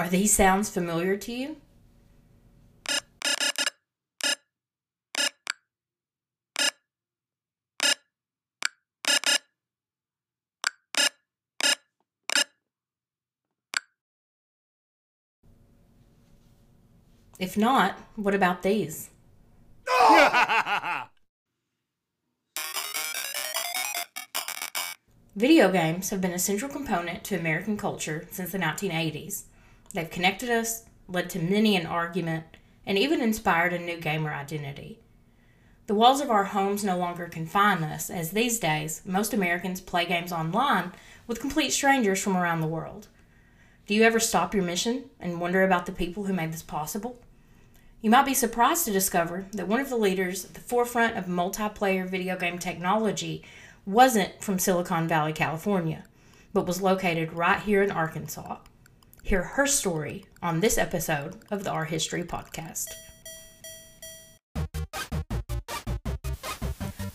Are these sounds familiar to you? If not, what about these? Video games have been a central component to American culture since the 1980s. They've connected us, led to many an argument, and even inspired a new gamer identity. The walls of our homes no longer confine us, as these days, most Americans play games online with complete strangers from around the world. Do you ever stop your mission and wonder about the people who made this possible? You might be surprised to discover that one of the leaders at the forefront of multiplayer video game technology wasn't from Silicon Valley, California, but was located right here in Arkansas. Hear her story on this episode of the Our History Podcast.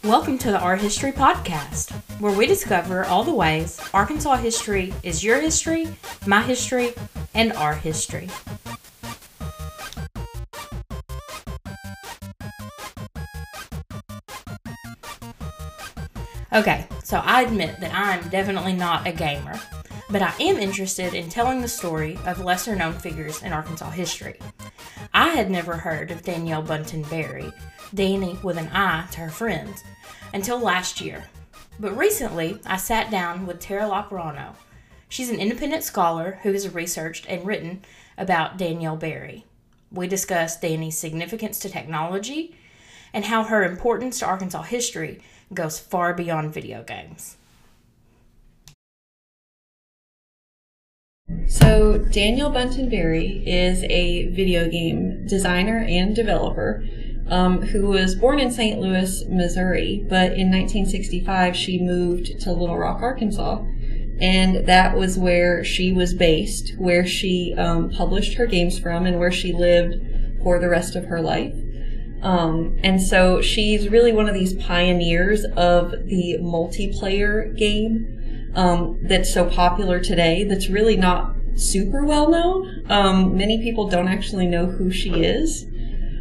Welcome to the Our History Podcast, where we discover all the ways Arkansas history is your history, my history, and our history. Okay, so I admit that I'm definitely not a gamer, but I am interested in telling the story of lesser known figures in Arkansas history. I had never heard of Danielle Bunten Berry, Danny with an I to her friends, until last year. But recently, I sat down with Tara Lockrano. She's an independent scholar who has researched and written about Danielle Berry. We discussed Danny's significance to technology and how her importance to Arkansas history goes far beyond video games. So, Danielle Bunten Berry is a video game designer and developer um, who was born in St. Louis, Missouri, but in 1965 she moved to Little Rock, Arkansas. And that was where she was based, where she um, published her games from, and where she lived for the rest of her life. Um, and so she's really one of these pioneers of the multiplayer game um, that's so popular today. That's really not super well known. Um, many people don't actually know who she is.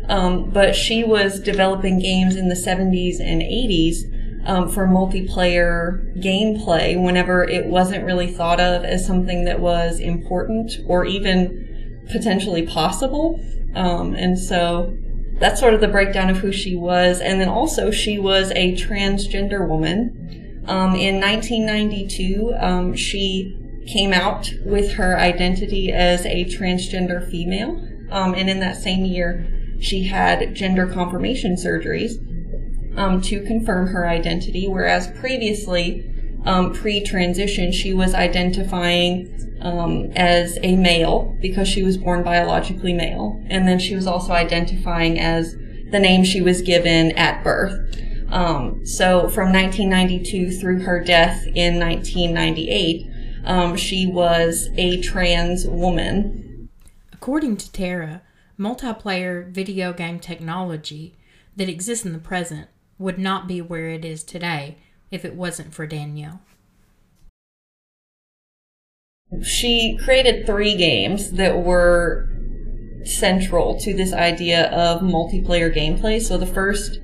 Um, but she was developing games in the 70s and 80s um, for multiplayer gameplay whenever it wasn't really thought of as something that was important or even potentially possible. Um, and so that's sort of the breakdown of who she was. And then also, she was a transgender woman. Um, in 1992, um, she came out with her identity as a transgender female. Um, and in that same year, she had gender confirmation surgeries um, to confirm her identity, whereas previously, um, pre-transition, she was identifying as a male because she was born biologically male, and then she was also identifying as the name she was given at birth. Um, so from 1992 through her death in 1998, um, she was a trans woman. According to Tara, multiplayer video game technology that exists in the present would not be where it is today if it wasn't for Danielle. She created three games that were central to this idea of multiplayer gameplay. So the first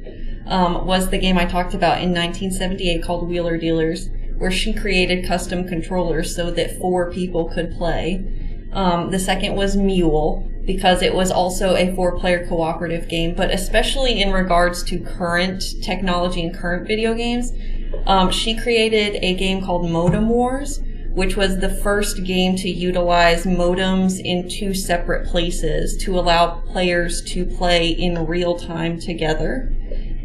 um, was the game I talked about in 1978 called Wheeler Dealers, where she created custom controllers so that four people could play. Um, the second was Mule, because it was also a four player cooperative game, but especially in regards to current technology and current video games, um, she created a game called Modem Wars, which was the first game to utilize modems in two separate places to allow players to play in real time together.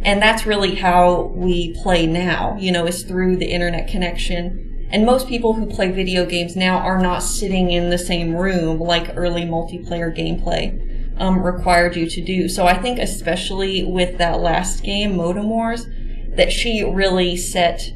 And that's really how we play now, you know, is through the internet connection. And most people who play video games now are not sitting in the same room like early multiplayer gameplay um, required you to do. So I think especially with that last game, Modem Wars, that she really set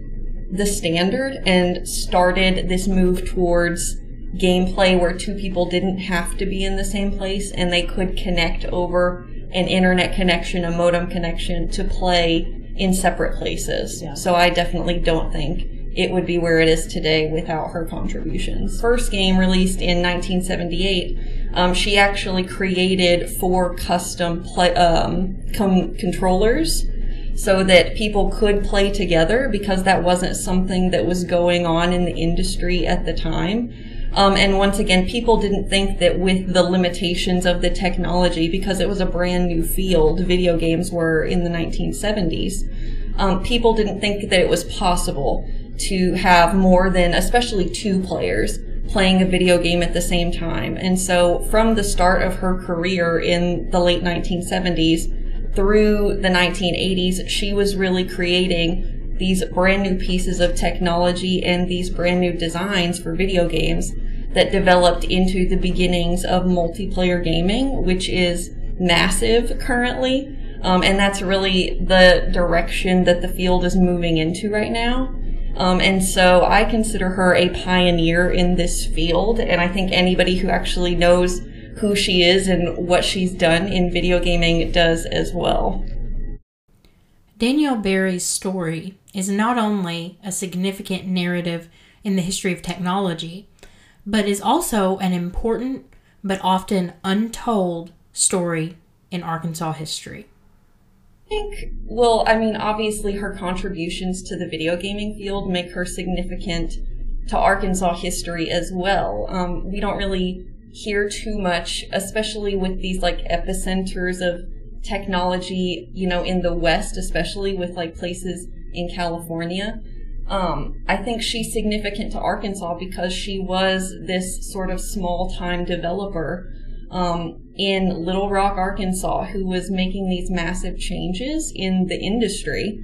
the standard and started this move towards gameplay where two people didn't have to be in the same place and they could connect over an internet connection, a modem connection to play in separate places. Yeah. So I definitely don't think it would be where it is today without her contributions. First game released in 1978, um, she actually created four custom play, um, com- controllers so that people could play together because that wasn't something that was going on in the industry at the time. Um, and once again, people didn't think that with the limitations of the technology, because it was a brand new field, video games were in the 1970s, um, people didn't think that it was possible to have more than, especially two players, playing a video game at the same time. And so from the start of her career in the late 1970s through the 1980s, she was really creating these brand new pieces of technology and these brand new designs for video games that developed into the beginnings of multiplayer gaming, which is massive currently. Um, and that's really the direction that the field is moving into right now. Um, and so I consider her a pioneer in this field. And I think anybody who actually knows who she is and what she's done in video gaming does as well. Danielle Berry's story is not only a significant narrative in the history of technology, but is also an important but often untold story in Arkansas history. I think, well, I mean, obviously her contributions to the video gaming field make her significant to Arkansas history as well. Um, we don't really hear too much, especially with these like epicenters of technology, you know, in the West, especially with like places in California. Um, I think she's significant to Arkansas because she was this sort of small time developer um, in Little Rock, Arkansas, who was making these massive changes in the industry.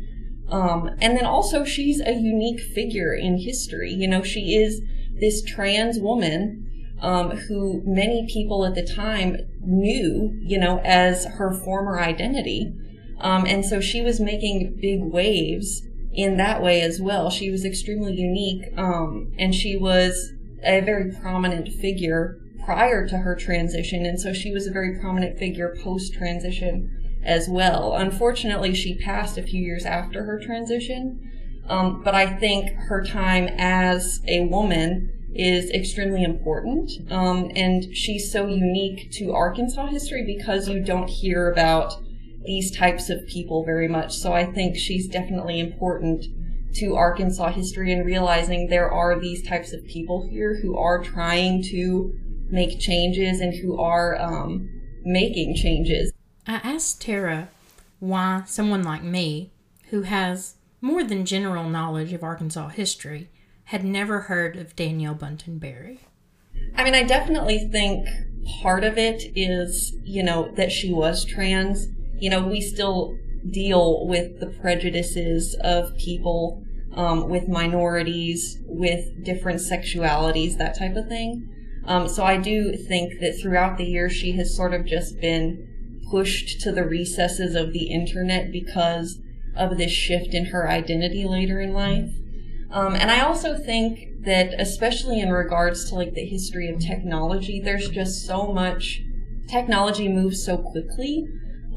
Um, and then also, she's a unique figure in history. You know, she is this trans woman um, who many people at the time knew, you know, as her former identity. Um, and so she was making big waves in that way as well. She was extremely unique, um, and she was a very prominent figure prior to her transition, and so she was a very prominent figure post transition as well. Unfortunately, she passed a few years after her transition, um, but I think her time as a woman is extremely important. Um, and she's so unique to Arkansas history because you don't hear about these types of people very much. So I think she's definitely important to Arkansas history and realizing there are these types of people here who are trying to make changes and who are um, making changes. I asked Tara why someone like me, who has more than general knowledge of Arkansas history, had never heard of Danielle Bunten Berry. I mean, I definitely think part of it is, you know, that she was trans. You know, we still deal with the prejudices of people um, with minorities, with different sexualities, that type of thing. Um, so I do think that throughout the years, she has sort of just been pushed to the recesses of the internet because of this shift in her identity later in life. Um, and I also think that, especially in regards to like the history of technology, there's just so much technology moves so quickly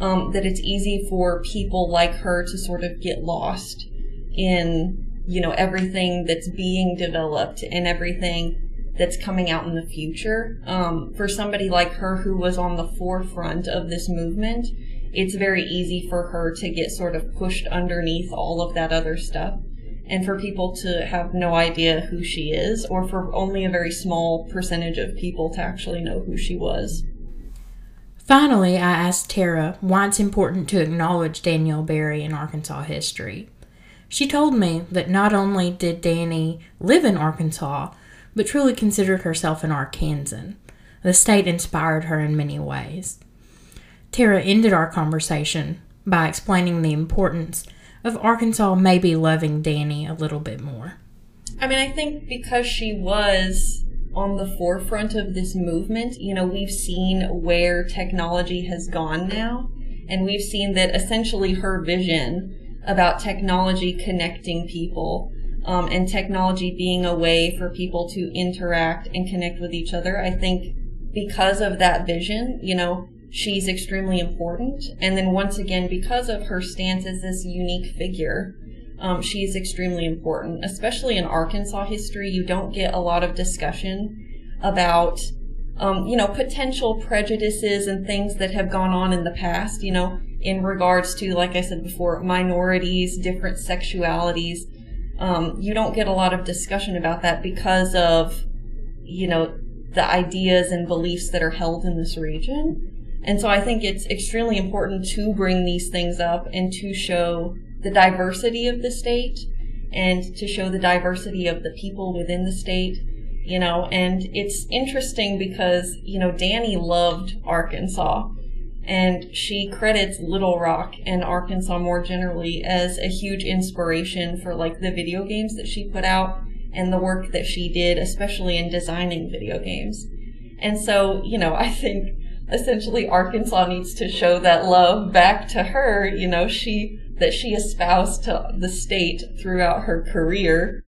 um, that it's easy for people like her to sort of get lost in you know everything that's being developed and everything that's coming out in the future. Um, for somebody like her who was on the forefront of this movement, it's very easy for her to get sort of pushed underneath all of that other stuff and for people to have no idea who she is, or for only a very small percentage of people to actually know who she was. Finally, I asked Tara why it's important to acknowledge Danielle Berry in Arkansas history. She told me that not only did Danny live in Arkansas, but truly considered herself an Arkansan. The state inspired her in many ways. Tara ended our conversation by explaining the importance of Arkansas maybe loving Danny a little bit more? I mean, I think because she was on the forefront of this movement, you know, we've seen where technology has gone now, and we've seen that essentially her vision about technology connecting people um, and technology being a way for people to interact and connect with each other. I think because of that vision, you know, she's extremely important. And then once again, because of her stance as this unique figure, um, she's extremely important, especially in Arkansas history. You don't get a lot of discussion about, um, you know, potential prejudices and things that have gone on in the past, you know, in regards to, like I said before, minorities, different sexualities. Um, you don't get a lot of discussion about that because of, you know, the ideas and beliefs that are held in this region. And so I think it's extremely important to bring these things up and to show the diversity of the state and to show the diversity of the people within the state you know. And it's interesting because you know danny loved arkansas and she credits little rock and arkansas more generally as a huge inspiration for like the video games that she put out and the work that she did especially in designing video games. And so you know i think essentially arkansas needs to show that love back to her you know she that she espoused to the state throughout her career.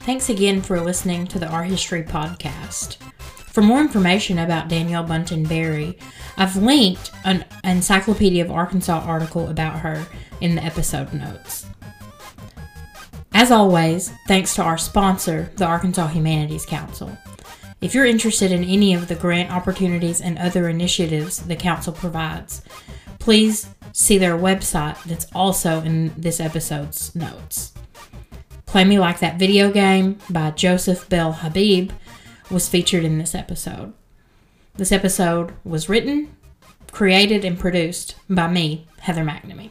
Thanks again for listening to the Our History Podcast. For more information about Danielle Bunten Berry, I've linked an Encyclopedia of Arkansas article about her in the episode notes. As always, thanks to our sponsor, the Arkansas Humanities Council. If you're interested in any of the grant opportunities and other initiatives the Council provides, please see their website that's also in this episode's notes. Play Me Like That video game by Joseph Bell Habib was featured in this episode. This episode was written, created, and produced by me, Heather McNamee.